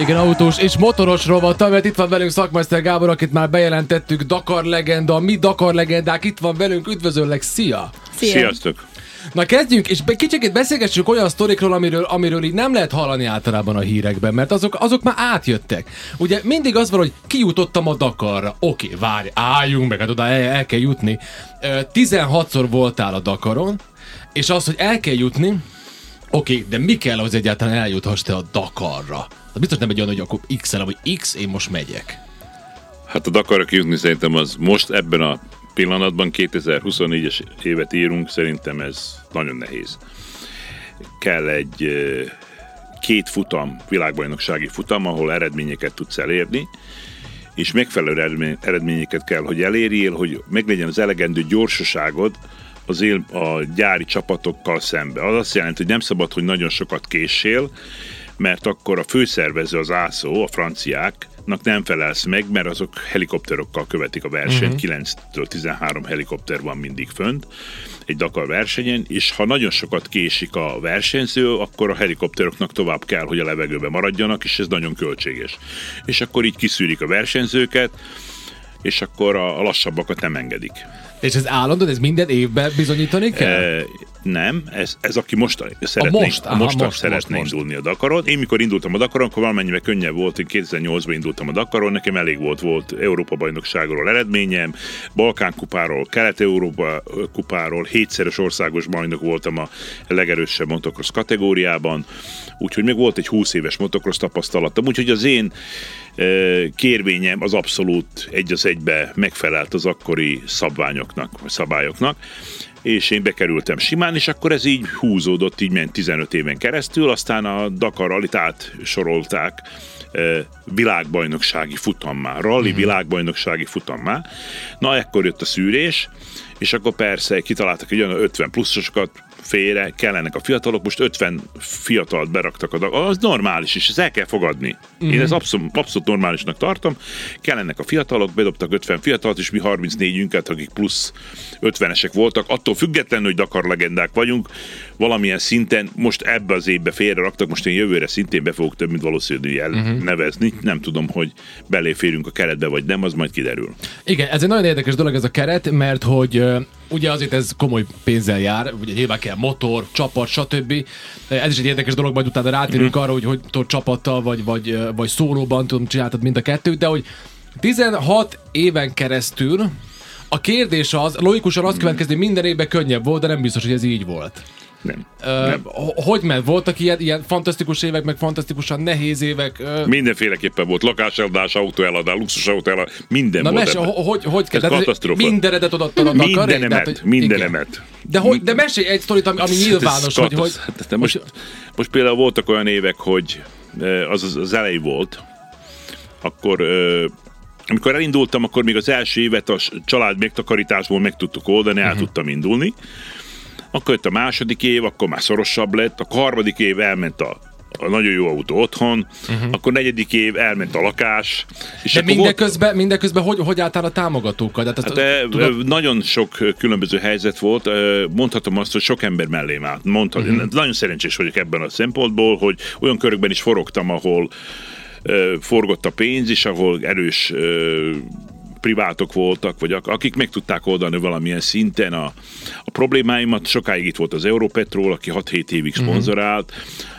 Igen, autós és motoros rovat, mert itt van velünk szakmester Gábor, akit már bejelentettük, Dakar legenda, mi Dakar legendák, itt van velünk, üdvözöllek, szia! Szia. Sziasztok! Na kezdjünk, és kicsit beszélgessünk olyan sztorikról, amiről, amiről így nem lehet hallani általában a hírekben, mert azok, azok már átjöttek. Ugye mindig az van, hogy kijutottam a Dakarra. Oké, várj, álljunk meg, hát oda el, el kell jutni. Ö, 16-szor voltál a Dakaron, és az, hogy el kell jutni, oké, de mi kell, hogy egyáltalán eljuthass te a Dakarra? Az biztos nem egy olyan, hogy akkor X-el, vagy X, én most megyek. Hát a Dakarra kijutni szerintem az most ebben a pillanatban 2024-es évet írunk, szerintem ez nagyon nehéz. Kell egy két futam, világbajnoksági futam, ahol eredményeket tudsz elérni, és megfelelő eredmény- eredményeket kell, hogy elérjél, hogy meglegyen az elegendő gyorsaságod az él, a gyári csapatokkal szembe. Az azt jelenti, hogy nem szabad, hogy nagyon sokat késsél, mert akkor a főszervező, az ASO, a franciáknak nem felelsz meg, mert azok helikopterokkal követik a versenyt, uh-huh. 9-től 13 helikopter van mindig fönt egy Dakar versenyen, és ha nagyon sokat késik a versenyző, akkor a helikopteroknak tovább kell, hogy a levegőbe maradjanak, és ez nagyon költséges. És akkor így kiszűrik a versenyzőket, és akkor a, a lassabbakat nem engedik. És ez állandó, ez minden évben bizonyítani kell? E, nem, ez, ez aki most szeretné, most, aha, most, most, szeretné most, most. indulni a Dakaron. Én mikor indultam a Dakaron, akkor valamennyivel könnyebb volt, én 2008-ban indultam a Dakaron, nekem elég volt, volt Európa bajnokságról eredményem, Balkán kupáról, Kelet-Európa kupáról, hétszeres országos bajnok voltam a legerősebb motocross kategóriában, úgyhogy még volt egy 20 éves motocross tapasztalatom, úgyhogy az én kérvényem az abszolút egy az egybe megfelelt az akkori szabványoknak, vagy szabályoknak, és én bekerültem simán, és akkor ez így húzódott, így ment 15 éven keresztül, aztán a Dakar Rallyt átsorolták eh, világbajnoksági futammá, rally Mhm. világbajnoksági futammá. Na, ekkor jött a szűrés, és akkor persze kitaláltak egy olyan 50 pluszosokat, félre, kellenek a fiatalok, most 50 fiatalt beraktak a Dakar, az normális, és ezt el kell fogadni. Mm. Én ezt abszolút, abszolút normálisnak tartom. Kellenek a fiatalok, bedobtak 50 fiatalt, és mi 34-ünket, akik plusz 50-esek voltak. Attól függetlenül, hogy Dakar legendák vagyunk, valamilyen szinten most ebbe az évbe félre raktak, most én jövőre szintén be fogok több mint valószínű el uh-huh. nevezni. Nem tudom, hogy beléférünk a keretbe, vagy nem, az majd kiderül. Igen, ez egy nagyon érdekes dolog ez a keret, mert hogy ugye azért ez komoly pénzzel jár, ugye nyilván kell motor, csapat, stb. Ez is egy érdekes dolog, majd utána rátérünk Mhm. arra, hogy hogy tudod csapattal, vagy, vagy, vagy szólóban tudom, csináltad mind a kettőt, de hogy 16 éven keresztül a kérdés az, logikusan Mhm. azt következni, hogy minden évben könnyebb volt, de nem biztos, hogy ez így volt. Nem. Ö, nem. ho- hogy ment? Voltak ilyen, ilyen fantasztikus évek, meg fantasztikusan nehéz évek? Ö, Mindenféleképpen volt lakáseladás, autóeladás, luxus autóeladás, minden Na volt mesélj, ebben. ho- hogy, hogy kell? Ez. Mindenedet odaadtad a? Tehát, Mindenemet, hogy- mindenemet. igen. De, hogy, de mesélj egy sztorit, ami, ami nyilvános, hogy, hogy katasz- hát, de most, most például voltak olyan évek, hogy az az, az elej volt, akkor amikor elindultam, akkor még az első évet a család megtakarításból meg tudtuk oldani, el tudtam indulni. Akkor jött a második év, akkor már szorosabb lett, a harmadik év elment a, a nagyon jó autó otthon, uh-huh. akkor negyedik év elment a lakás. És de akkor volt- mindeközben, mindeközben hogy, hogy álltál a támogatókkal? Azt, Hát, eh, tudod, nagyon sok eh, különböző helyzet volt. Eh, Mondhatom azt, hogy sok ember mellém állt. Mondhatom, uh-huh. Nagyon szerencsés vagyok ebben a szempontból, hogy olyan körökben is forogtam, ahol eh, forgott a pénz, és ahol erős eh, privátok voltak, vagy ak- akik meg tudták oldani valamilyen szinten a, a problémáimat. Sokáig itt volt az Europetrol, aki 6-7 évig Mhm. szponzorált,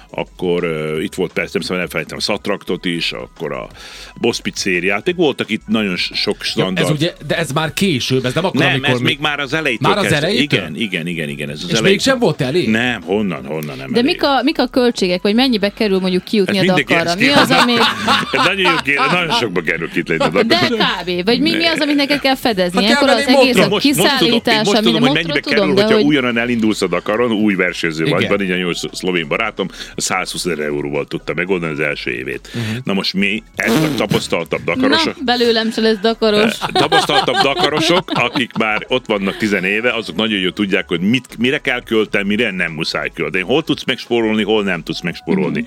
akkor uh, itt volt persze, nem szabad elfelejtem a Szatraktot is, akkor a Boss pizzériát, még voltak itt nagyon sok standard ez ugye, de ez már később, ez nem akkor, nem, amikor ez még már az elejétől Már az kezdve. elejétől? Igen, igen, igen, igen. Ez az És elejétől. mégsem volt elég? Nem, honnan, honnan nem De elég. mik a, mik a költségek, vagy mennyibe kerül mondjuk kijutni Ez a Dakarra? Mi az, ami... nagyon, jó nagyon sokba kerül itt lenni a. De kb. Vagy mi, mi az, amit neked kell fedezni? Hát kell az egész a kiszállítása, most tudom, minden hogy mennyibe kerül, hogyha hogy... újonnan elindulsz a Dakaron, új versenyző vagy, van egy nagyon jó szlovén barátom, 120 ezer euróval tudta megoldani az első évét. Na most mi, ezt a tapasztaltabb Na, Dakarosok, belőlem se lesz Dakaros. tapasztaltabb dakarosok, akik már ott vannak tizen éve, azok nagyon jól tudják, hogy mit, mire kell költeni, mire nem muszáj költeni. Hol tudsz megspórolni, hol nem tudsz megspórolni.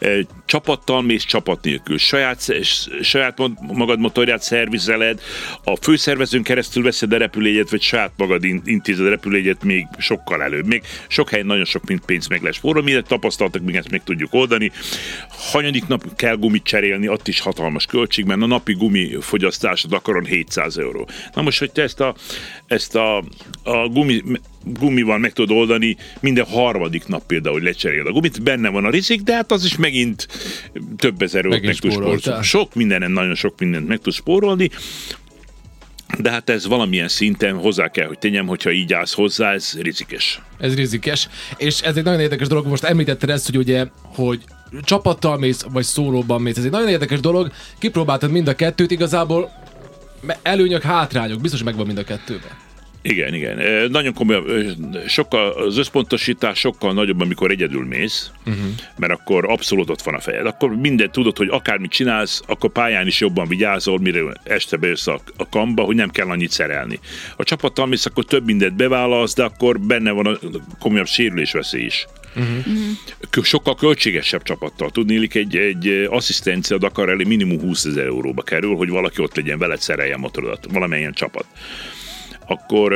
Mhm. Csapattal mész, csapat nélkül. Saját, saját magad motorját szervizeled, a főszervezőn keresztül veszed a repülőjegyet, vagy saját magad intézed a repülőjegyet még sokkal előbb. Még sok helyen nagyon sok pénz meg lesz forró, mire tapasztaltak, még ezt meg tudjuk oldani. Hanyadik nap kell gumit cserélni, ott is hatalmas költség, mert a napi gumi fogyasztás a Dakaron 700 euró. Na most, hogy te ezt a, ezt a, a gumi gumival meg tudod oldani, minden harmadik nap például lecserél a gumit, benne van a rizik, de hát az is megint több ezer eurót meg tud spórolni. Sok mindenen, nagyon sok mindent meg tud spórolni, de hát ez valamilyen szinten hozzá kell, hogy tegyem, hogyha így állsz hozzá, ez rizikes. Ez rizikes. És ez egy nagyon érdekes dolog, most említetted ezt, hogy ugye, hogy csapattal mész, vagy szólóban mész. Ez egy nagyon érdekes dolog. Kipróbáltad mind a kettőt, igazából előnyök, hátrányok, biztos megvan mind a kettőben. Igen, igen. Nagyon komoly, sokkal, az összpontosítás sokkal nagyobb, amikor egyedül mész, uh-huh. mert akkor abszolút ott van a fejed. Akkor mindent tudod, hogy akármit csinálsz, akkor pályán is jobban vigyázol, mire este bejössz a, a kamba, hogy nem kell annyit szerelni. A csapattal mész, akkor több mindent bevállalsz, de akkor benne van a komolyabb sérülésveszély is. Uh-huh. Sokkal költségesebb csapattal. Tudnélik, egy, egy asszisztencia Dakar elé minimum 20 ezer euróba kerül, hogy valaki ott legyen veled, szerelje a motorodat, valamilyen csapat akkor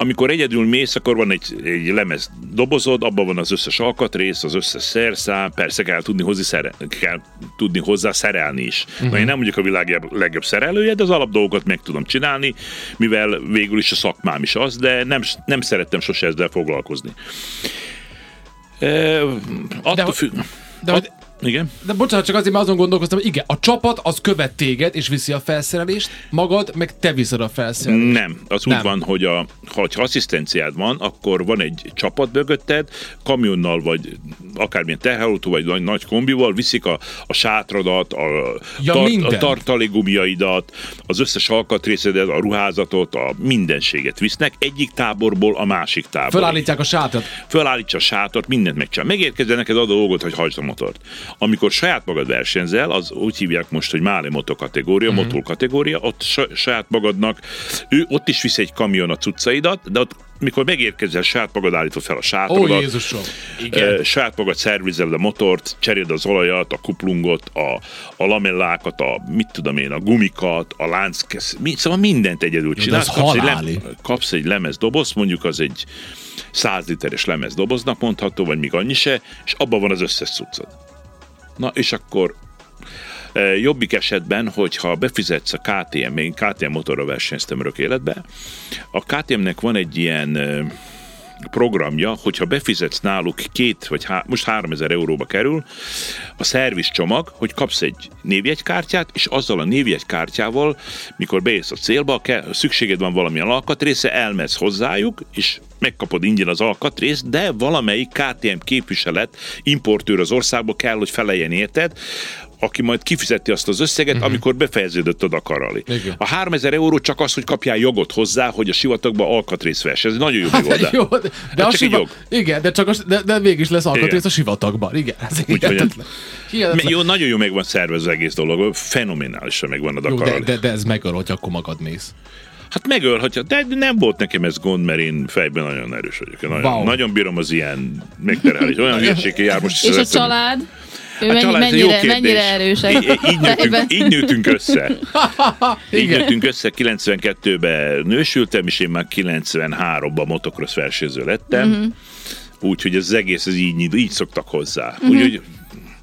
amikor egyedül mész, akkor van egy, egy lemez dobozod, abban van az összes alkatrész, az összes szerszám, persze kell tudni, hozzá, szere, kell tudni hozzá szerelni is. Uh-huh. Na, én nem mondjuk a világ legjobb szerelője, de az alapdolgokat meg tudom csinálni, mivel végül is a szakmám is az, de nem, nem szerettem sose ezzel foglalkozni. E, attól de, függ, de, att, igen. De bocsánat, csak azért, mert azon gondolkoztam, hogy igen, a csapat az követ téged, és viszi a felszerelést, magad meg te viszed a felszerelést. Nem, az Nem. úgy van, hogy a, ha asszisztenciád van, akkor van egy csapat mögötted, kamionnal, vagy akármilyen terhelőtó, vagy nagy, nagy kombival viszik a, a sátradat, a, ja, tar, a tartalégumiaidat, az összes alkatrészedet, a ruházatot, a mindenséget visznek egyik táborból a másik táborba. Fölállítják a sátrat. Fölállítja a sátrat, mindent megcsinál. Megérkezel neked a dolgot, hogy hagyd a motort. Amikor saját magad versenyzel, az úgy hívják most, hogy Máli Moto kategória, uh-huh. motor kategória, ott saját magadnak, ő ott is visz egy kamion a cuccaidat, de ott mikor megérkezel, saját magad állítod fel a sátrodat. Ó, Jézusom! Igen. Saját magad szervizel a motort, cseréld az olajat, a kuplungot, a, a lamellákat, a mit tudom én, a gumikat, a lánckesz, mi, szóval mindent egyedül csinálsz. Kapsz egy, lem, kapsz egy lemezdoboz, mondjuk az egy 100 literes lemez mondható, vagy még annyi se, és abban van az összes cuccod. Na, és akkor e, jobbik esetben, hogyha befizetsz a KTM, én KTM motorra versenyeztem örök életbe, a KTM-nek van egy ilyen e, programja, hogyha befizetsz náluk két, vagy há, most 3000 euróba kerül a szerviz csomag, hogy kapsz egy névjegykártyát, és azzal a névjegykártyával, mikor bejössz a célba, kell, szükséged van valamilyen alkatrésze, elmész hozzájuk, és megkapod ingyen az alkatrészt, de valamelyik KTM képviselet, importőr az országba kell, hogy feleljen érted, aki majd kifizeti azt az összeget, uh-huh. amikor befejeződött a Dakar Rally. A 3000 euró csak az, hogy kapjál jogot hozzá, hogy a sivatagba alkatrész vesz. Ez nagyon jó hát. Jó, de, de hát a siva... jog. Igen, de, csak a, de, de mégis lesz alkatrész igen. a sivatagban. Igen, ez hihetetlen. hihetetlen. Jó, nagyon jó meg van szervezve az egész dolog. Fenomenálisan megvan a Dakar jó, de, de, de, ez megöl, hogy akkor magad mész. Hát megölhatja, de nem volt nekem ez gond, mert én fejben nagyon erős vagyok. Nagyon, wow. nagyon bírom az ilyen megterhelés. Olyan hülyeségkel jár most. És a család? Ő mennyi, család, mennyire, mennyire erősek? Így, így, nőtünk, így nőtünk össze. Így nőtünk össze, 92-ben nősültem, és én már 93-ban motocross versenyző lettem. Uh-huh. Úgyhogy ez az egész ez így, így szoktak hozzá. Uh-huh. Úgyhogy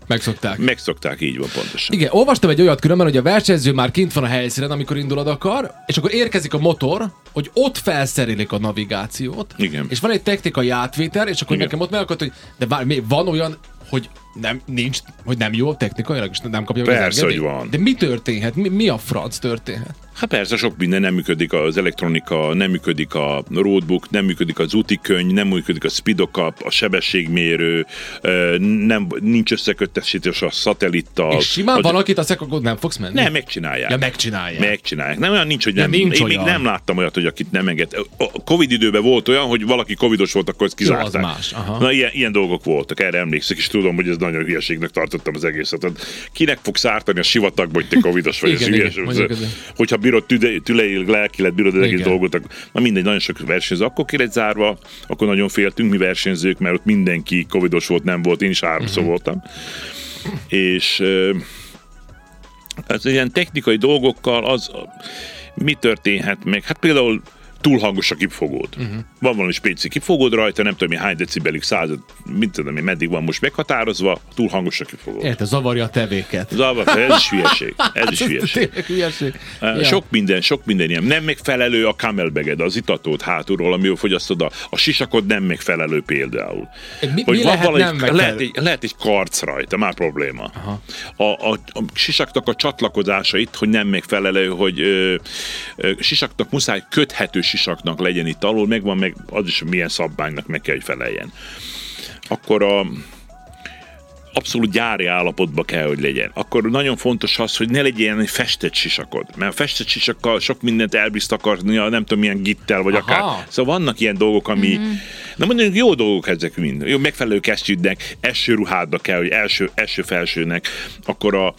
Megszokták. Megszokták, így van pontosan. Igen, olvastam egy olyat különben, hogy a versenyző már kint van a helyszínen, amikor indulod akar, és akkor érkezik a motor, hogy ott felszerelik a navigációt. Igen. És van egy technikai átvétel, és akkor Igen. nekem ott megakadt, hogy de várj, van olyan hogy nem, nincs, hogy nem jó technikailag, és nem kapja meg Persze, hogy van. De mi történhet? Mi, mi a franc történhet? Hát persze, sok minden nem működik az elektronika, nem működik a roadbook, nem működik az útikönyv, nem működik a speedokap, a sebességmérő, nem, nincs összeköttesítés a szatellittal. És simán a, valakit azt akkor nem fogsz menni? Nem, megcsinálják. Ja, megcsinálják. Megcsinálják. Nem olyan nincs, hogy nem. Ja, nincs én olyan. még nem láttam olyat, hogy akit nem enged. A Covid időben volt olyan, hogy valaki covidos volt, akkor ezt kizárták. Jó, az más. Aha. Na, ilyen, ilyen, dolgok voltak, erre emlékszek, és tudom, hogy ez nagyon hülyeségnek tartottam az egészet. Kinek fogsz ártani a sivatagba, hogy te covidos vagy? igen, igen, Hogyha bírod tüleileg, lelkileg bírod az egész dolgot, na mindegy, nagyon sok versenyző. Akkor ki zárva, akkor nagyon féltünk mi versenyzők, mert ott mindenki covidos volt, nem volt, én is háromszor uh-huh. voltam. és ez ilyen technikai dolgokkal az mi történhet meg? Hát például túl hangos a kipfogód. Uh-huh. Van valami spéci kipfogód rajta, nem tudom, hány decibelig, száz, mit tudom meddig van most meghatározva, túl hangos a kipfogód. Érte, zavarja a tevéket. Zavar, ez is hülyeség. Ez is hülyeség. hülyeség. Ja. Sok minden, sok minden ilyen. Nem megfelelő a camelbaged, az itatót hátulról, amivel fogyasztod a, a sisakod nem megfelelő például. Mi, hogy mi van lehet, valami, nem lehet, egy, lehet egy karc rajta, már probléma. Aha. A, a, a sisaknak a csatlakozása itt, hogy nem megfelelő, hogy ö, ö, sisaknak muszáj köthető sisaknak legyen itt alul, megvan meg az is, milyen szabványnak meg kell, hogy feleljen. Akkor a, abszolút gyári állapotba kell, hogy legyen. Akkor nagyon fontos az, hogy ne legyen egy festett sisakod. Mert a festett sisakkal sok mindent elbiztakarni, nem tudom, milyen gittel, vagy Aha. akár. Szóval vannak ilyen dolgok, ami... Mm-hmm. Na mondjuk jó dolgok ezek mind. Jó, megfelelő kesztyűdnek, első ruhádba kell, hogy első, első felsőnek. Akkor a,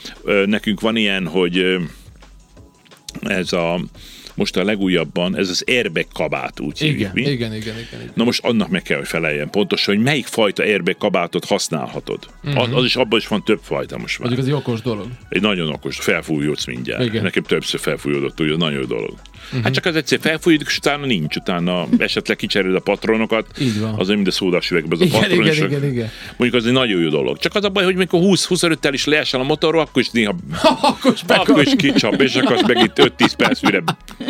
nekünk van ilyen, hogy ez a most a legújabban, ez az airbag kabát úgy igen, hívjuk, igen, igen, igen, igen, Na most annak meg kell, hogy feleljen pontosan, hogy melyik fajta airbag kabátot használhatod. Uh-huh. Az, az, is abban is van több fajta most már. Mondjuk az egy okos dolog. Egy nagyon okos, felfújódsz mindjárt. Igen. Nekem többször felfújódott, ugye nagyon jó dolog. Uh-huh. Hát csak az egyszer felfújjuk, és utána nincs, utána esetleg kicseréled a patronokat. Így van. Az, mint a szódás üvegben az igen, a patron. Igen, igen, igen, igen. Mondjuk az egy nagyon jó dolog. Csak az a baj, hogy mikor 20-25-tel is leesel a motorról, akkor is néha akkor is, akkor is kicsap, és akkor meg itt 5-10 perc mire,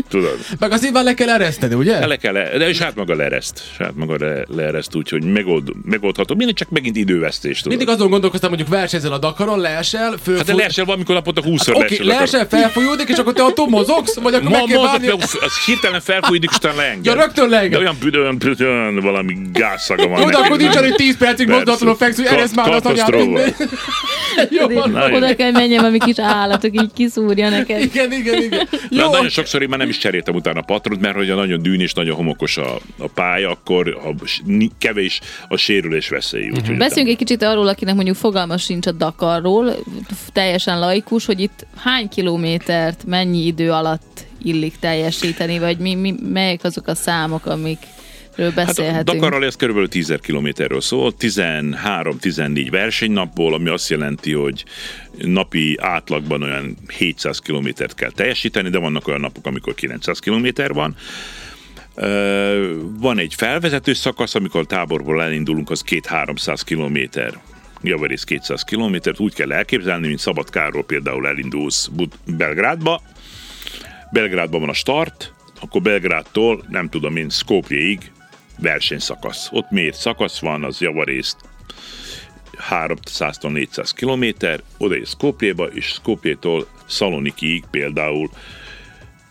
tudod. Meg az már le kell ereszteni, ugye? Le kell, de és hát maga leereszt. Hát maga le, leereszt, úgyhogy megold, megoldható. Mindig csak megint idővesztés. Tudod. Mindig azon gondolkoztam, mondjuk versenyzel a Dakaron, leesel, fölfúj... Hát de leesel valamikor naponta 20 hát, okay, leesel, felfújódik, és akkor te attól mozogsz, vagy akkor Ma, meg kell várni... Az hirtelen felfújik, és utána leenged. Ja, rögtön leenged. De olyan büdön, büdön, valami gázszaga van. Jó, de akkor nincs hogy 10 percig mozdulatlanul fekszünk, hogy eresz már az anyát. Oda kell menjem, ami kis állatok így kiszúrja neked. Igen, igen, igen. Jó. nagyon sokszor én már nem is cseréltem utána a patront, mert hogy a nagyon dűn és nagyon homokos a, a pálya, akkor a, kevés a sérülés veszély. Uh-huh. Beszéljünk egy kicsit arról, akinek mondjuk fogalma sincs a Dakarról, teljesen laikus, hogy itt hány kilométert, mennyi idő alatt illik teljesíteni, vagy mi, mi, melyek azok a számok, amik beszélhetünk. Hát Dakarral ez kb. 10 kilométerről szól, 13-14 versenynapból, ami azt jelenti, hogy napi átlagban olyan 700 kilométert kell teljesíteni, de vannak olyan napok, amikor 900 kilométer van. Van egy felvezető szakasz, amikor táborból elindulunk, az 2-300 kilométer javarész 200 kilométert, úgy kell elképzelni, mint Szabadkáról például elindulsz Belgrádba, Belgrádban van a start, akkor Belgrádtól, nem tudom én, Skopjeig versenyszakasz. Ott miért szakasz van, az javarészt 300-400 kilométer, oda és Skopjéba, és Skopjétól Szalonikiig például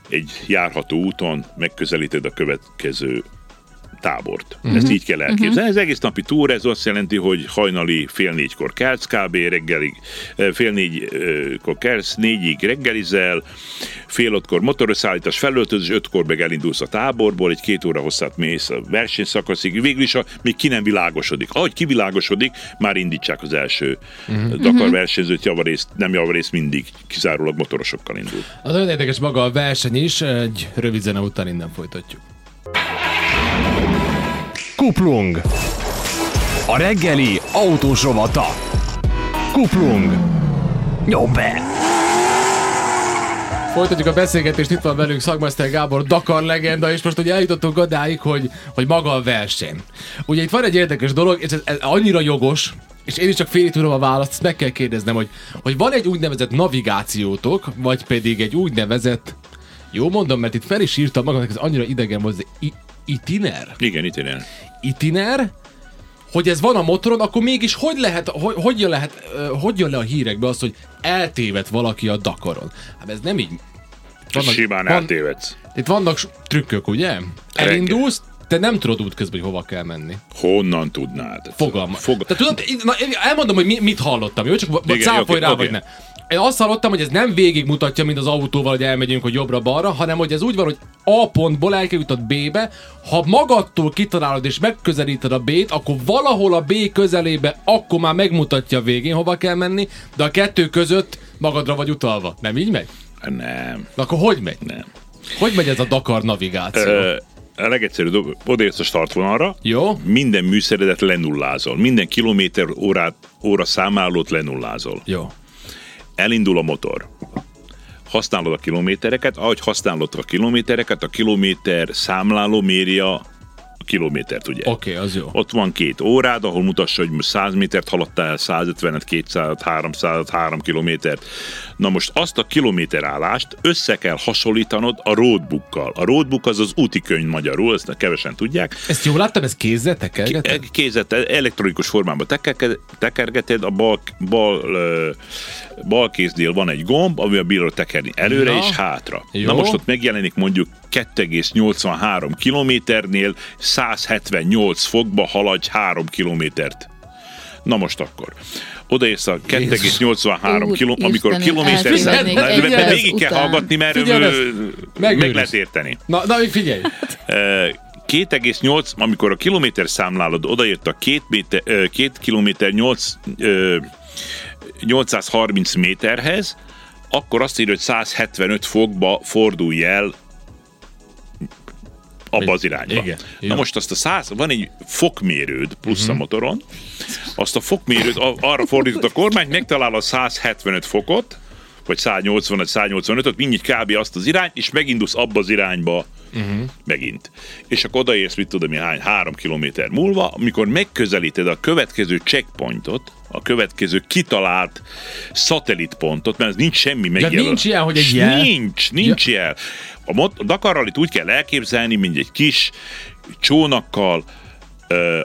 egy járható úton megközelíted a következő tábort. Uh-huh. Ezt így kell elképzelni. Uh-huh. Ez egész napi túr, ez azt jelenti, hogy hajnali fél négykor kelsz, kb. reggelig, eh, fél négykor kelsz, négyig reggelizel, fél ötkor motorösszállítás, felöltözés, ötkor meg elindulsz a táborból, egy két óra hosszát mész a versenyszakaszig, végül is a, még ki nem világosodik. Ahogy kivilágosodik, már indítsák az első uh-huh. Dakar versenyzőt, javarészt, nem javarészt mindig, kizárólag motorosokkal indul. Az nagyon érdekes maga a verseny is, egy rövid zene után innen folytatjuk. Kuplung. A reggeli autós rovata. Kuplung. Nyom be! Folytatjuk a beszélgetést, itt van velünk Szagmester Gábor, Dakar legenda, és most ugye eljutottunk odáig, hogy, hogy maga a verseny. Ugye itt van egy érdekes dolog, és ez, ez annyira jogos, és én is csak félig tudom a választ, ezt meg kell kérdeznem, hogy, hogy van egy úgynevezett navigációtok, vagy pedig egy úgynevezett, jó mondom, mert itt fel is írtam magamnak, ez annyira idegen volt, ez itiner? Igen, itiner. Itiner, hogy ez van a motoron, akkor mégis hogy lehet, hogy, hogy, jön, lehet, hogy jön le a hírekbe az, hogy eltévedt valaki a Dakaron? Hát ez nem így. Vannak, Simán van, eltévedsz. Itt vannak trükkök, ugye? Elindulsz, te nem tudod útközben, hogy hova kell menni. Honnan tudnád? Fogalma. Fog... Te tudod, na, elmondom, hogy mit hallottam, jó? Csak cáfolj rá, okay. vagy ne én azt hallottam, hogy ez nem végig mutatja, mint az autóval, hogy elmegyünk, hogy jobbra-balra, hanem hogy ez úgy van, hogy A pontból el kell jutott B-be, ha magadtól kitalálod és megközelíted a B-t, akkor valahol a B közelébe, akkor már megmutatja a végén, hova kell menni, de a kettő között magadra vagy utalva. Nem így megy? Nem. Na akkor hogy megy? Nem. Hogy megy ez a Dakar navigáció? Ö, a legegyszerűbb dolog, odaérsz a startvonalra, Jó? minden műszeredet lenullázol. Minden kilométer órát, óra számlálót lenullázol. Jó. Elindul a motor. Használod a kilométereket, ahogy használod a kilométereket, a kilométer számláló méri a kilométert, ugye? Oké, okay, az jó. Ott van két órád, ahol mutassa, hogy most 100 métert haladtál, 150-et, 200 300 3 kilométert. Na most azt a kilométerállást össze kell hasonlítanod a roadbookkal. A roadbook az az úti könyv magyarul, ezt kevesen tudják. Ezt jól láttam, ez kézzel tekergeted? Kézet elektronikus formában tekerge- tekergeted, a bal, bal, bal kéznél van egy gomb, ami a bírod tekerni előre Na. és hátra. Jó. Na most ott megjelenik mondjuk 2,83 kilométernél 178 fokba haladj 3 kilométert. Na most akkor. Odaérsz a 2,83 Úr, kiló, amikor kilométer végig kell után. hallgatni, mert ezt. meg Megőriz. lehet érteni. Na, na, figyelj! Ö, 2,8, amikor a kilométer számlálod odaért a 2, méter, ö, 2 kilométer 8, ö, 830 méterhez, akkor azt írja, hogy 175 fokba fordulj el abba az irányba. Igen. Na Jó. most azt a 100, van egy fokmérőd plusz a motoron, azt a fokmérőt arra fordított a kormány, megtalál a 175 fokot, vagy 180 vagy 185-öt, mindjárt kb. azt az irányt, és megindulsz abba az irányba uh-huh. megint. És akkor odaérsz, mit tudom, hány, három kilométer múlva, amikor megközelíted a következő checkpointot, a következő kitalált szatellitpontot, mert ez nincs semmi megjelölve. nincs ilyen, hogy egy jel? Nincs, nincs ja. jel. A, mot- a Dakar itt úgy kell elképzelni, mint egy kis csónakkal,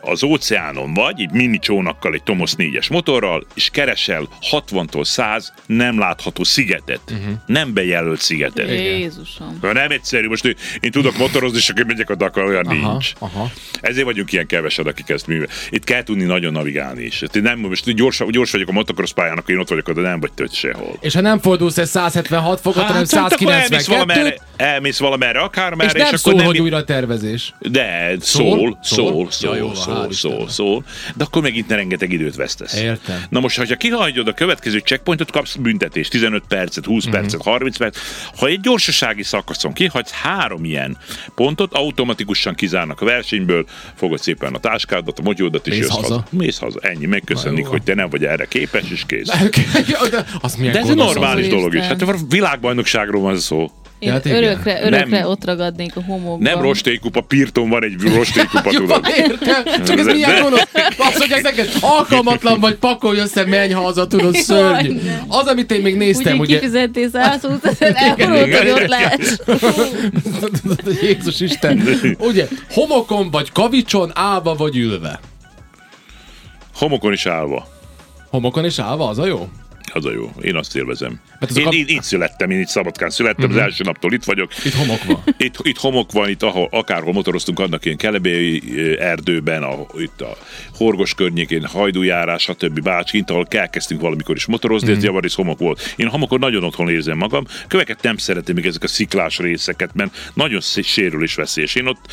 az óceánon vagy, egy mini csónakkal, egy Tomos 4-es motorral, és keresel 60-tól 100 nem látható szigetet. Uh-huh. Nem bejelölt szigetet. Jézusom. Ha nem egyszerű, most én, tudok motorozni, és akkor megyek a Dakar, olyan Aha, nincs. aha. Ezért vagyunk ilyen kevesed, akik ezt művel. Itt kell tudni nagyon navigálni is. Itt nem, most gyors, gyors vagyok a motocross pályának, én ott vagyok, de nem vagy tőt sehol. És ha nem fordulsz el 176 fokot, hanem hát akkor elmész 192 valamerre, elmész valamerre, és akármerre, nem és, szól, akkor nem... hogy újra tervezés. De Szól? szól, szól, Szól? Szól, van, hál' szól, szól, Istennek. szól, de akkor megint ne rengeteg időt vesztesz. Értem. Na most, ha kihagyod a következő checkpointot, kapsz büntetést, 15 percet, 20 Mhm. percet, 30 percet. Ha egy gyorsasági szakaszon kihagysz három ilyen pontot, automatikusan kizárnak a versenyből, fogod szépen a táskádat, a motyódat, és Mész jössz haza. haza. Mész haza. Ennyi, jó hogy te nem vagy erre képes, és kész. De De ez normális dolog is. Hát a világbajnokságról van szó. Én Hát igen. örökre, örökre Nem. ott ragadnék a homokban. Nem rostélykupa, Pirton van egy rostélykupa, Jó, tudod. értem, csak ez milyen gonosz. Az, hogy ezeket alkalmatlan vagy, pakolj össze, menj haza, tudod, szörnyű. Az, amit én még néztem, Ugye kifizettél 120 ezer eurót, hogy ott láss. Jézus Isten, ugye, homokon vagy kavicson, állva vagy ülve. Homokon is állva. Homokon és állva, az a jó? Az a jó. Én azt élvezem. Hát a én, kap- én, itt születtem, én itt Szabadkán születtem, uh-huh. az első naptól itt vagyok. Itt homok van. Itt, itt homok van, itt ahol, akárhol motoroztunk, annak ilyen kelebélyi ö, erdőben, ahol, itt a Horgos környékén, hajdújárás, stb. Bácskint, ahol elkezdtünk valamikor is motorozni, ez javaris homok volt. Én a homokon nagyon otthon érzem magam. Köveket nem szeretem még ezek a sziklás részeket, mert nagyon sérül és veszélyes. Én ott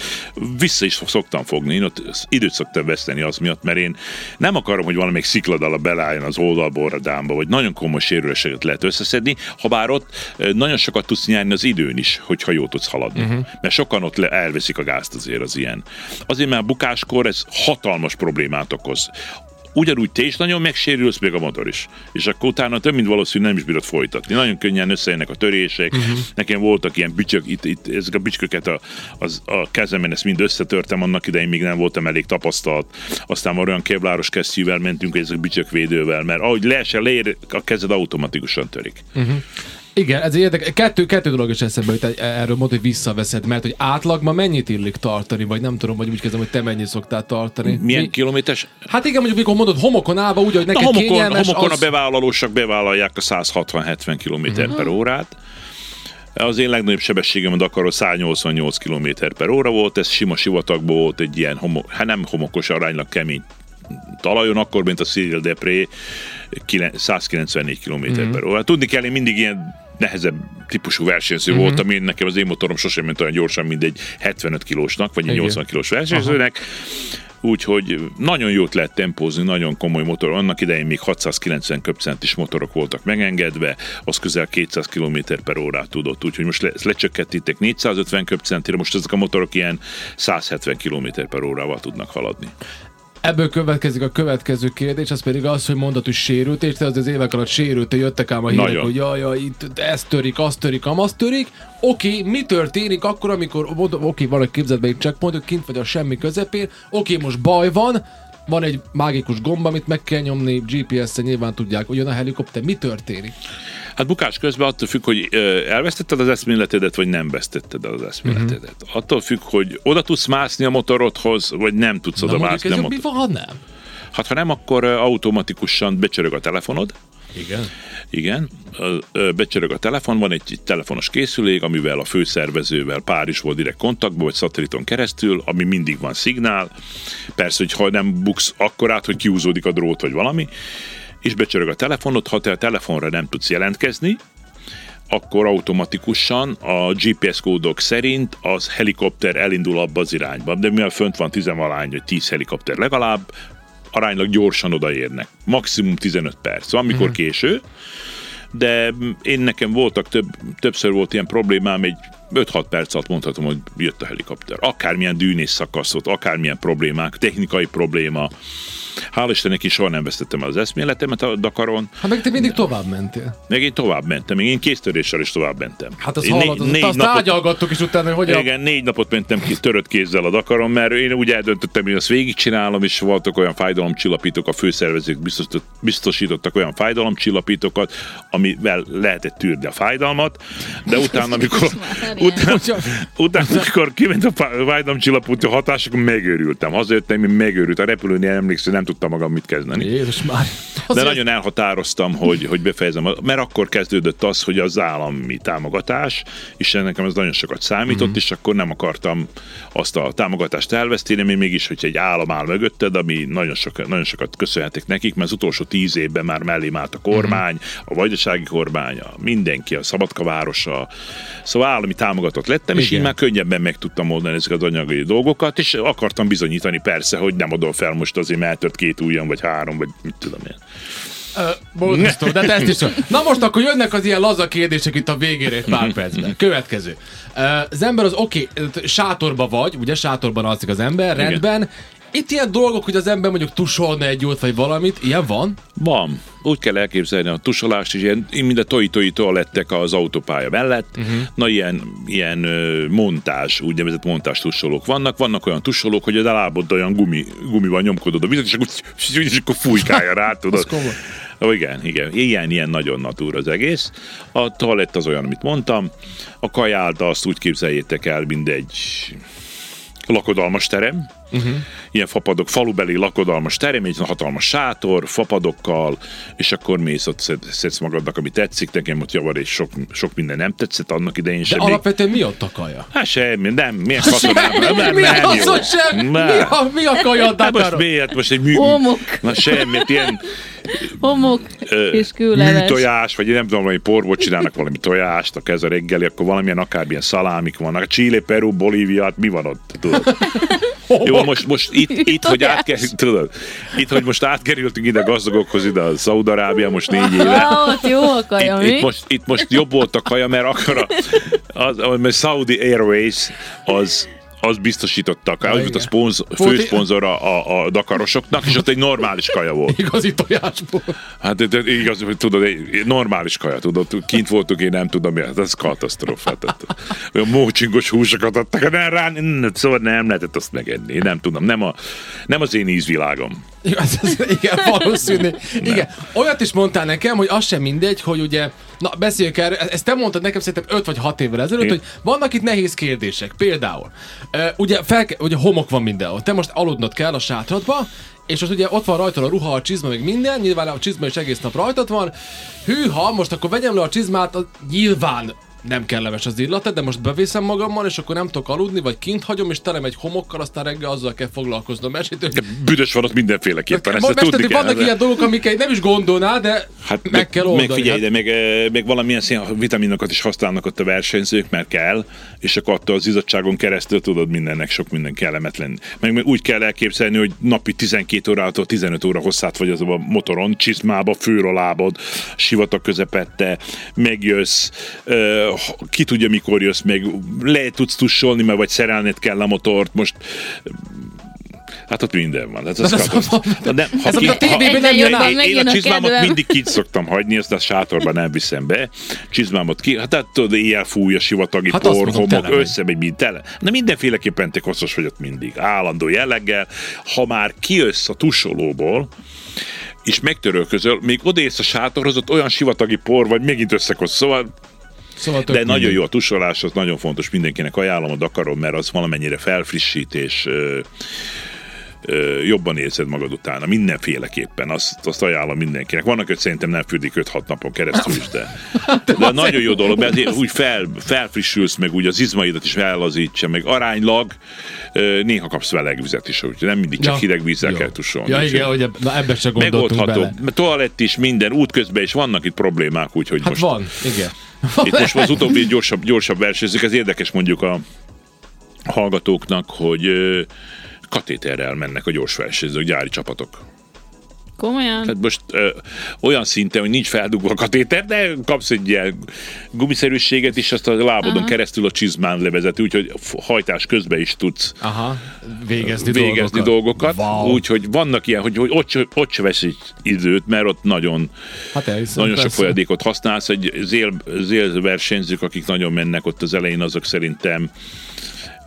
vissza is szoktam fogni, én ott időt szoktam veszteni az miatt, mert én nem akarom, hogy valamelyik szikladala belálljon az oldalborradámba, vagy nagyon komoly sérüléseket lehet összeszedni, ha bár ott nagyon sokat tudsz nyerni az időn is, hogyha jó tudsz haladni. Uh-huh. Mert sokan ott elveszik a gázt azért az ilyen. Azért már bukáskor ez hatalmas problémát okoz ugyanúgy te is nagyon megsérülsz, még a motor is. És akkor utána több mint valószínű nem is bírod folytatni. Nagyon könnyen összejönnek a törések. Uh-huh. Nekem voltak ilyen bücsök, itt, itt ezek a bücsköket a, az, a kezemen, ezt mind összetörtem annak idején, még nem voltam elég tapasztalt. Aztán olyan kevláros kesztyűvel mentünk, hogy ezek bücsökvédővel, mert ahogy leesel, leér, a kezed automatikusan törik. Uh-huh. Igen, ez érdekes. Kettő, kettő dolog is eszembe jut, erről mondod, hogy visszaveszed, mert hogy átlagban mennyit illik tartani, vagy nem tudom, vagy úgy kezdem, hogy te mennyit szoktál tartani. Milyen Mi- kilométeres? Hát igen, mondjuk, mikor mondod homokon állva, úgy, hogy Na, neked homokon, kényelmes, homokon az... a bevállalósak bevállalják a 160-70 km Mhm. per órát. Az én legnagyobb sebességem a Dakaron 188 km per óra volt, ez sima sivatagból volt egy ilyen, homo, hát nem homokos, aránylag kemény talajon, akkor, mint a Cyril Depré, kile- 194 km mm. per óra. Tudni kell, én mindig ilyen nehezebb típusú versenyző mm-hmm. voltam, én nekem az én motorom sosem ment olyan gyorsan, mint egy 75 kilósnak, vagy egy Igen. 80 kilós versenyzőnek. Úgyhogy nagyon jót lehet tempózni, nagyon komoly motor. Annak idején még 690 köbcentis motorok voltak megengedve, az közel 200 km per órát tudott. Úgyhogy most le, ezt lecsökkentítek 450 köbcentire, most ezek a motorok ilyen 170 km per órával tudnak haladni. Ebből következik a következő kérdés, az pedig az, hogy mondat, hogy sérült, és te az, az évek alatt sérült, jöttek ám a hírek, Nagyon. hogy jaj, jaj, itt ez törik, az törik, amaz törik. Oké, mi történik akkor, amikor, oké, van egy képzetben egy checkpoint, kint vagy a semmi közepén, oké, most baj van, van egy mágikus gomb, amit meg kell nyomni, GPS-en nyilván tudják, hogy jön a helikopter, mi történik? Hát bukás közben attól függ, hogy elvesztetted az eszméletedet, vagy nem vesztetted el az eszméletedet. Uh-huh. Attól függ, hogy oda tudsz mászni a motorodhoz, vagy nem tudsz Na oda mászni a jobb, mi motor. van, ha nem? Hát ha nem, akkor automatikusan becsörög a telefonod, Igen. Igen, becsörög a telefon, van egy, egy telefonos készülék, amivel a főszervezővel Párizsból direkt kontaktba, vagy szateliton keresztül, ami mindig van szignál. Persze, hogy ha nem buksz akkor át, hogy kiúzódik a drót, vagy valami, és becsörög a telefonot, ha te a telefonra nem tudsz jelentkezni, akkor automatikusan a GPS kódok szerint az helikopter elindul abba az irányba. De mivel fönt van tizenvalány, vagy 10 helikopter legalább, aránylag gyorsan odaérnek. Maximum 15 perc. Van, mikor késő, de én nekem voltak, több, többször volt ilyen problémám, egy 5-6 perc alatt mondhatom, hogy jött a helikopter. Akármilyen dűnés szakaszot, akármilyen problémák, technikai probléma. Hál' Istennek is soha nem vesztettem el az eszméletemet a Dakaron. Hát meg te mindig tovább mentél. Meg én tovább mentem, még én kéztöréssel is tovább mentem. Hát azt én hallod, azt, azt tárgyalgattuk is utána, hogy hogyan... igen, négy napot mentem ki törött kézzel a Dakaron, mert én úgy eldöntöttem, hogy azt végigcsinálom, és voltak olyan fájdalomcsillapítók, a főszervezők biztosított, biztosítottak olyan fájdalomcsillapítókat, amivel lehetett tűrni a fájdalmat, de utána, amikor, utána, utána, amikor kiment a fá- fájdalomcsillapító hatás, akkor megőrültem. Hazajöttem, én megőrült. A repülőnél emlékszem, nem tudtam magam mit kezdeni. Jézus már. De nagyon elhatároztam, hogy, hogy befejezem, mert akkor kezdődött az, hogy az állami támogatás, és nekem ez nagyon sokat számított, mm-hmm. és akkor nem akartam azt a támogatást elveszteni, még mégis, hogy egy állam áll mögötted, ami nagyon, sok, nagyon sokat köszönhetek nekik, mert az utolsó tíz évben már mellém állt a kormány, Mhm. a vajdasági kormány, a mindenki, a Szabadka városa, szóval állami támogatott lettem, és Igen. így már könnyebben meg tudtam oldani ezeket az anyagi dolgokat, és akartam bizonyítani persze, hogy nem adom fel most azért, mert eltört két ujjam, vagy három, vagy mit tudom én. Boldogsztó, de ezt is Na most akkor jönnek az ilyen laza kérdések itt a végére egy pár percben. Következő. Az ember az oké, okay, sátorba vagy, ugye sátorban alszik az ember, Igen. Itt ilyen dolgok, hogy az ember mondjuk tusolna egy jót vagy valamit, ilyen van? Van. Úgy kell elképzelni a tusolást is, ilyen, mind a toalettek az autópálya mellett. Uh-huh. Na, ilyen, ilyen ö, montázs, úgynevezett montázs tusolók vannak. Vannak olyan tusolók, hogy az lábod olyan gumi, gumival nyomkodod a vizet, és akkor, és akkor fújkálja rá, tudod. Ó, igen, igen. Ilyen, ilyen nagyon natúr az egész. A toalett az olyan, amit mondtam. A kajálda azt úgy képzeljétek el, mint egy lakodalmas terem. Uh-huh. Ilyen fapadok, falubeli lakodalmas terem, egy hatalmas sátor, fapadokkal, és akkor mész ott, szed- szedsz magadnak, ami tetszik. Nekem ott javar és sok, sok minden nem tetszett annak idején De sem. alapvetően mi ott a kaja? Hát semmi, nem, milyen katonám, nem, nem, mi nem, az, jó. sem? Mi Nem. a, mi a kaja a Hát most miért? Most egy mű... Homok. Na semmit, ilyen Homok ö, és kőleves. műtojás, vagy nem tudom, valami porból csinálnak valami tojást, a kez a reggeli, akkor valamilyen akármilyen szalámik vannak. Chile, Peru, Bolívia, hát mi van ott? Tudod? Jó, most, most itt, itt, hogy átkerült, tudod, itt, hogy most átkerültünk ide a gazdagokhoz, ide a Szaudarábia most négy éve. Ah, ott jó a kaja, Itt, mi? itt, most, itt most jobb volt a kaja, mert akkor a, az, az, mert Saudi Airways az az biztosította, az volt a szponz, fő i- szponzor a, a, Dakarosoknak, és ott egy normális kaja volt. Igazi tojásból. Hát de, igaz, tudod, egy normális kaja, tudod, kint voltunk, én nem tudom, mi, hát ez katasztrófa. Olyan mócsingos húsokat adtak, nem, rá, szóval nem lehetett azt megenni, én nem tudom, nem, a, nem az én ízvilágom. Ez, igen, valószínű. Igen. Olyat is mondtál nekem, hogy az sem mindegy, hogy ugye, na beszéljünk erről, ezt te mondtad nekem szerintem 5 vagy 6 évvel ezelőtt, Igen. hogy vannak itt nehéz kérdések. Például, uh, ugye, fel, ugye homok van mindenhol. Te most aludnod kell a sátradba, és most ugye ott van rajta a ruha, a csizma, meg minden, nyilván a csizma is egész nap rajtad van. Hűha, most akkor vegyem le a csizmát, nyilván nem kellemes az illata, de most beviszem magammal, és akkor nem tudok aludni, vagy kint hagyom, és terem egy homokkal, aztán reggel azzal kell foglalkoznom. Mesét, hogy Büdös van ott mindenféleképpen, ezt tudni kell. vannak ilyen dolgok, amiket nem is gondolná, de Hát meg, kell oldani. Meg figyelj, hát. de meg, eh, meg valamilyen szín vitaminokat is használnak ott a versenyzők, mert kell, és akkor attól az izzadságon keresztül tudod mindennek sok minden kellemetlen. Meg, meg úgy kell elképzelni, hogy napi 12 órától 15 óra hosszát vagy az a motoron, csizmába, főr a lábad, sivatag közepette, megjössz, eh, ki tudja mikor jössz, meg le tudsz tussolni, mert vagy szerelned kell a motort, most Hát ott minden van. Hát az Ez katasztrófa. a- De ha ez ki- a tévében ha- nem én- jön én- Én a a csizmámat kedvem. mindig kint szoktam hagyni, ezt a sátorban nem viszem be. Csizmámat ki, hát, hát tudod, éjjel fúj a sivatagi Hát por, homok, összemegy, mind tele. De mindenféleképpen te koszos vagy ott mindig, állandó jelleggel. Ha már kijössz a tusolóból, és megtörölközöl, még odaérsz a sátorhoz, ott olyan sivatagi por vagy, megint összekosz. Szóval Szóval de nagyon mindegy. jó a tusolás, az nagyon fontos, mindenkinek ajánlom a Dakaron, mert az valamennyire felfrissít, és ö, ö, jobban érzed magad utána, mindenféleképpen, azt, azt ajánlom mindenkinek. Vannak, hogy szerintem nem fürdik 5-6 napon keresztül is, de, de nagyon jó dolog, mert úgy fel, felfrissülsz, meg úgy az izmaidat is ellazítja, meg aránylag néha kapsz melegvizet is, úgyhogy nem mindig csak Ja. hideg vízzel Jó. kell tusolni. Ja, igen, hogy ebbe se gondoltunk bele. Toalett is, minden, útközben is vannak itt problémák, úgyhogy Hát most van, igen. itt most az utóbbi gyorsabb, gyorsabb versenyzők, ez érdekes mondjuk a hallgatóknak, hogy katéterrel mennek a gyors versenyzők, gyári csapatok. Komolyan? Tehát most ö, olyan szinten, hogy nincs feldugva a katéter, de kapsz egy ilyen gumiszerűséget, és azt a lábadon Aha. keresztül a csizmán levezeti, úgyhogy hajtás közben is tudsz Aha, végezni, végezni dolgokat. Wow. Úgyhogy vannak ilyen, hogy, hogy ott, ott se vesz egy időt, mert ott nagyon Hát elhiszem, nagyon sok persze. folyadékot használsz, egy zél, zél versenyzők, akik nagyon mennek ott az elején, azok szerintem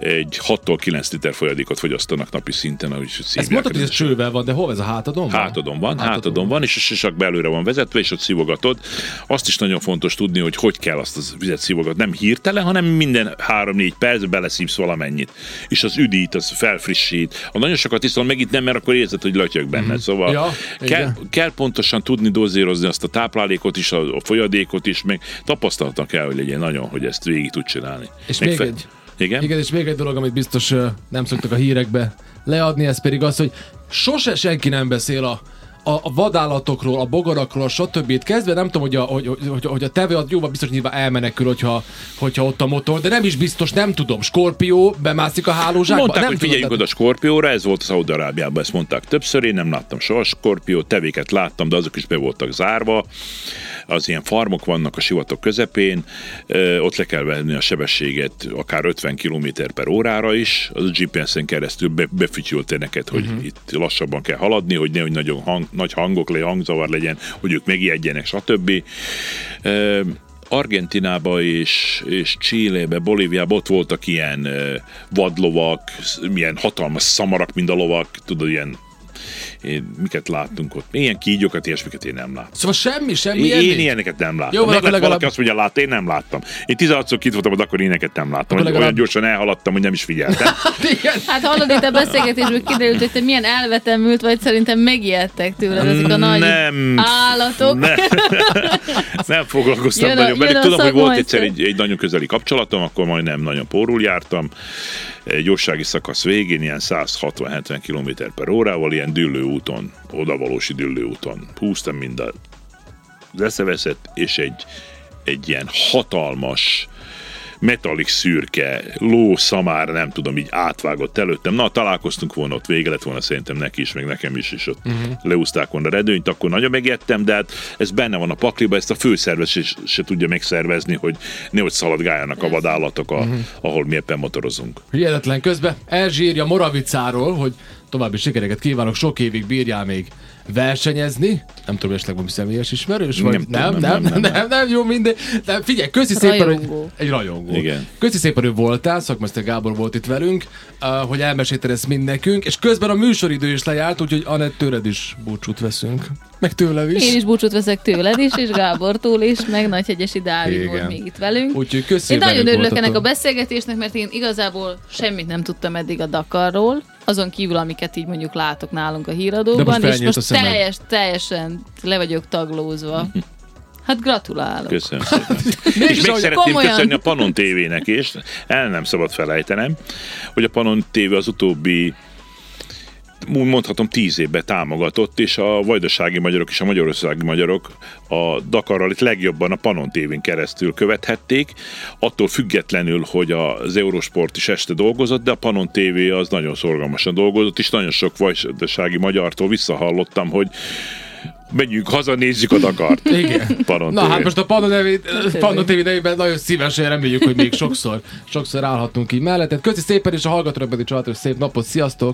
egy 6-tól 9 liter folyadékot fogyasztanak napi szinten, ahogy szívják. Ezt mondtad, hogy ez csővel van, de hol ez a hátadon van? Hátadon van, hátadon van, és a sisakba előre van vezetve, és ott szívogatod. Azt is nagyon fontos tudni, hogy hogy kell azt az vizet szívogatni. Nem hirtelen, hanem minden 3-4 percben beleszívsz valamennyit. És az üdít, az felfrissít. Ha nagyon sokat iszol, megint nem, mert akkor érzed, hogy lötyög benne. Szóval Mhm. Ja, kell, igen. kell, pontosan tudni dozírozni azt a táplálékot is, a, a folyadékot is, meg tapasztalata kell, hogy legyen nagyon, hogy ezt végig tud csinálni. És Meg még fe- egy- Igen? Igen, és még egy dolog, amit biztos nem szoktak a hírekbe leadni, ez pedig az, hogy sose senki nem beszél a, a, a vadállatokról, a bogarakról, stb. kezdve, nem tudom, hogy a, hogy, hogy, hogy, a tevő az jóval biztos nyilván elmenekül, hogyha, hogyha ott a motor, de nem is biztos, nem tudom, skorpió bemászik a hálózsákba. Mondták, nem hogy figyeljünk oda a skorpióra, ez volt Szaudarábiában, ezt mondták többször, én nem láttam soha skorpiót, tevéket láttam, de azok is be voltak zárva. Az ilyen farmok vannak a sivatag közepén, ott le kell venni a sebességet akár 50 km per órára is, az a GPS-en keresztül be, befütyülte neked, hogy uh-huh. itt lassabban kell haladni, hogy nehogy nagyon hang, nagy hangok, le, hangzavar legyen, hogy ők megijedjenek, stb. Argentinába és, és Chilébe, Bolíviába ott voltak ilyen vadlovak, milyen hatalmas szamarak, mint a lovak, tudod, ilyen én, miket láttunk ott. Ilyen kígyókat, ilyesmiket én nem láttam. Szóval semmi, semmi Én, én ilyeneket nem láttam. Jó, Meg legalább- valaki azt mondja, lát, én nem láttam. Én 16-szor kit voltam, de akkor éneket nem láttam. Akkor legalább- Olyan gyorsan elhaladtam, hogy nem is figyeltem. Igen. Hát hallod, itt a beszélgetésből kiderült, hogy te milyen elvetemült vagy, szerintem megijedtek tőled ezek a nagy Nem. állatok. Nem, nem foglalkoztam Jön a- nagyon a Tudom, hogy volt egyszer egy, egy nagyon közeli kapcsolatom, akkor majdnem nagyon pórul jártam. Egy gyorsági szakasz végén, ilyen 160-70 km per órával, ilyen düllő úton, odavalósi düllő úton. Húztam mind a az eszeveszett, és egy, egy ilyen hatalmas metallic szürke, ló, szamár, nem tudom, így átvágott előttem. Na, találkoztunk volna, ott vége lett volna szerintem neki is, meg nekem is, és ott uh-huh. leúzták volna a redőnyt, akkor nagyon megijedtem, de hát ez benne van a pakliba, ezt a főszervez se, se tudja megszervezni, hogy nehogy szaladgáljanak a vadállatok, a, uh-huh. ahol mi éppen motorozunk. Hihetetlen közben Erzsi írja Moravicáról, hogy további sikereket kívánok, sok évig bírjál még versenyezni. Nem tudom, esetleg valami személyes ismerős, vagy Nem nem, nem, nem, nem, nem, nem, nem, jó, minden. De figyelj, köszi szépen, hogy egy rajongó. Igen. Köszi szépen, hogy voltál, szakmester Gábor volt itt velünk, uh, hogy elmesélted ezt mind nekünk, és közben a műsoridő is lejárt, úgyhogy Anett tőled is búcsút veszünk. Meg tőlem is. Én is búcsút veszek tőled is, és Gábortól is, meg Nagyhegyesi Dávid volt még itt velünk. Úgyhogy köszi, Én nagyon örülök ennek a beszélgetésnek, mert én igazából semmit nem tudtam eddig a Dakarról, azon kívül, amiket így mondjuk látok nálunk a De híradóban, most és most szemed. teljes, teljesen le vagyok taglózva. Hát gratulálok. Köszönöm szépen. és még szeretném komolyan. köszönni a Panon TV-nek is, el nem szabad felejtenem, hogy a Panon TV az utóbbi úgy mondhatom tíz évben támogatott, és a vajdasági magyarok és a magyarországi magyarok a Dakarral itt legjobban a Panon tévén keresztül követhették, attól függetlenül, hogy az Eurosport is este dolgozott, de a Panon TV az nagyon szorgalmasan dolgozott, és nagyon sok vajdasági magyartól visszahallottam, hogy menjünk haza, nézzük a Dakart. Igen. Panon Na TV. hát most a Panda, nevét, Panda TV nevében nagyon szívesen reméljük, hogy még sokszor, sokszor állhatunk így mellett. Köszi szépen, és a hallgatónak pedig családos szép napot, sziasztok!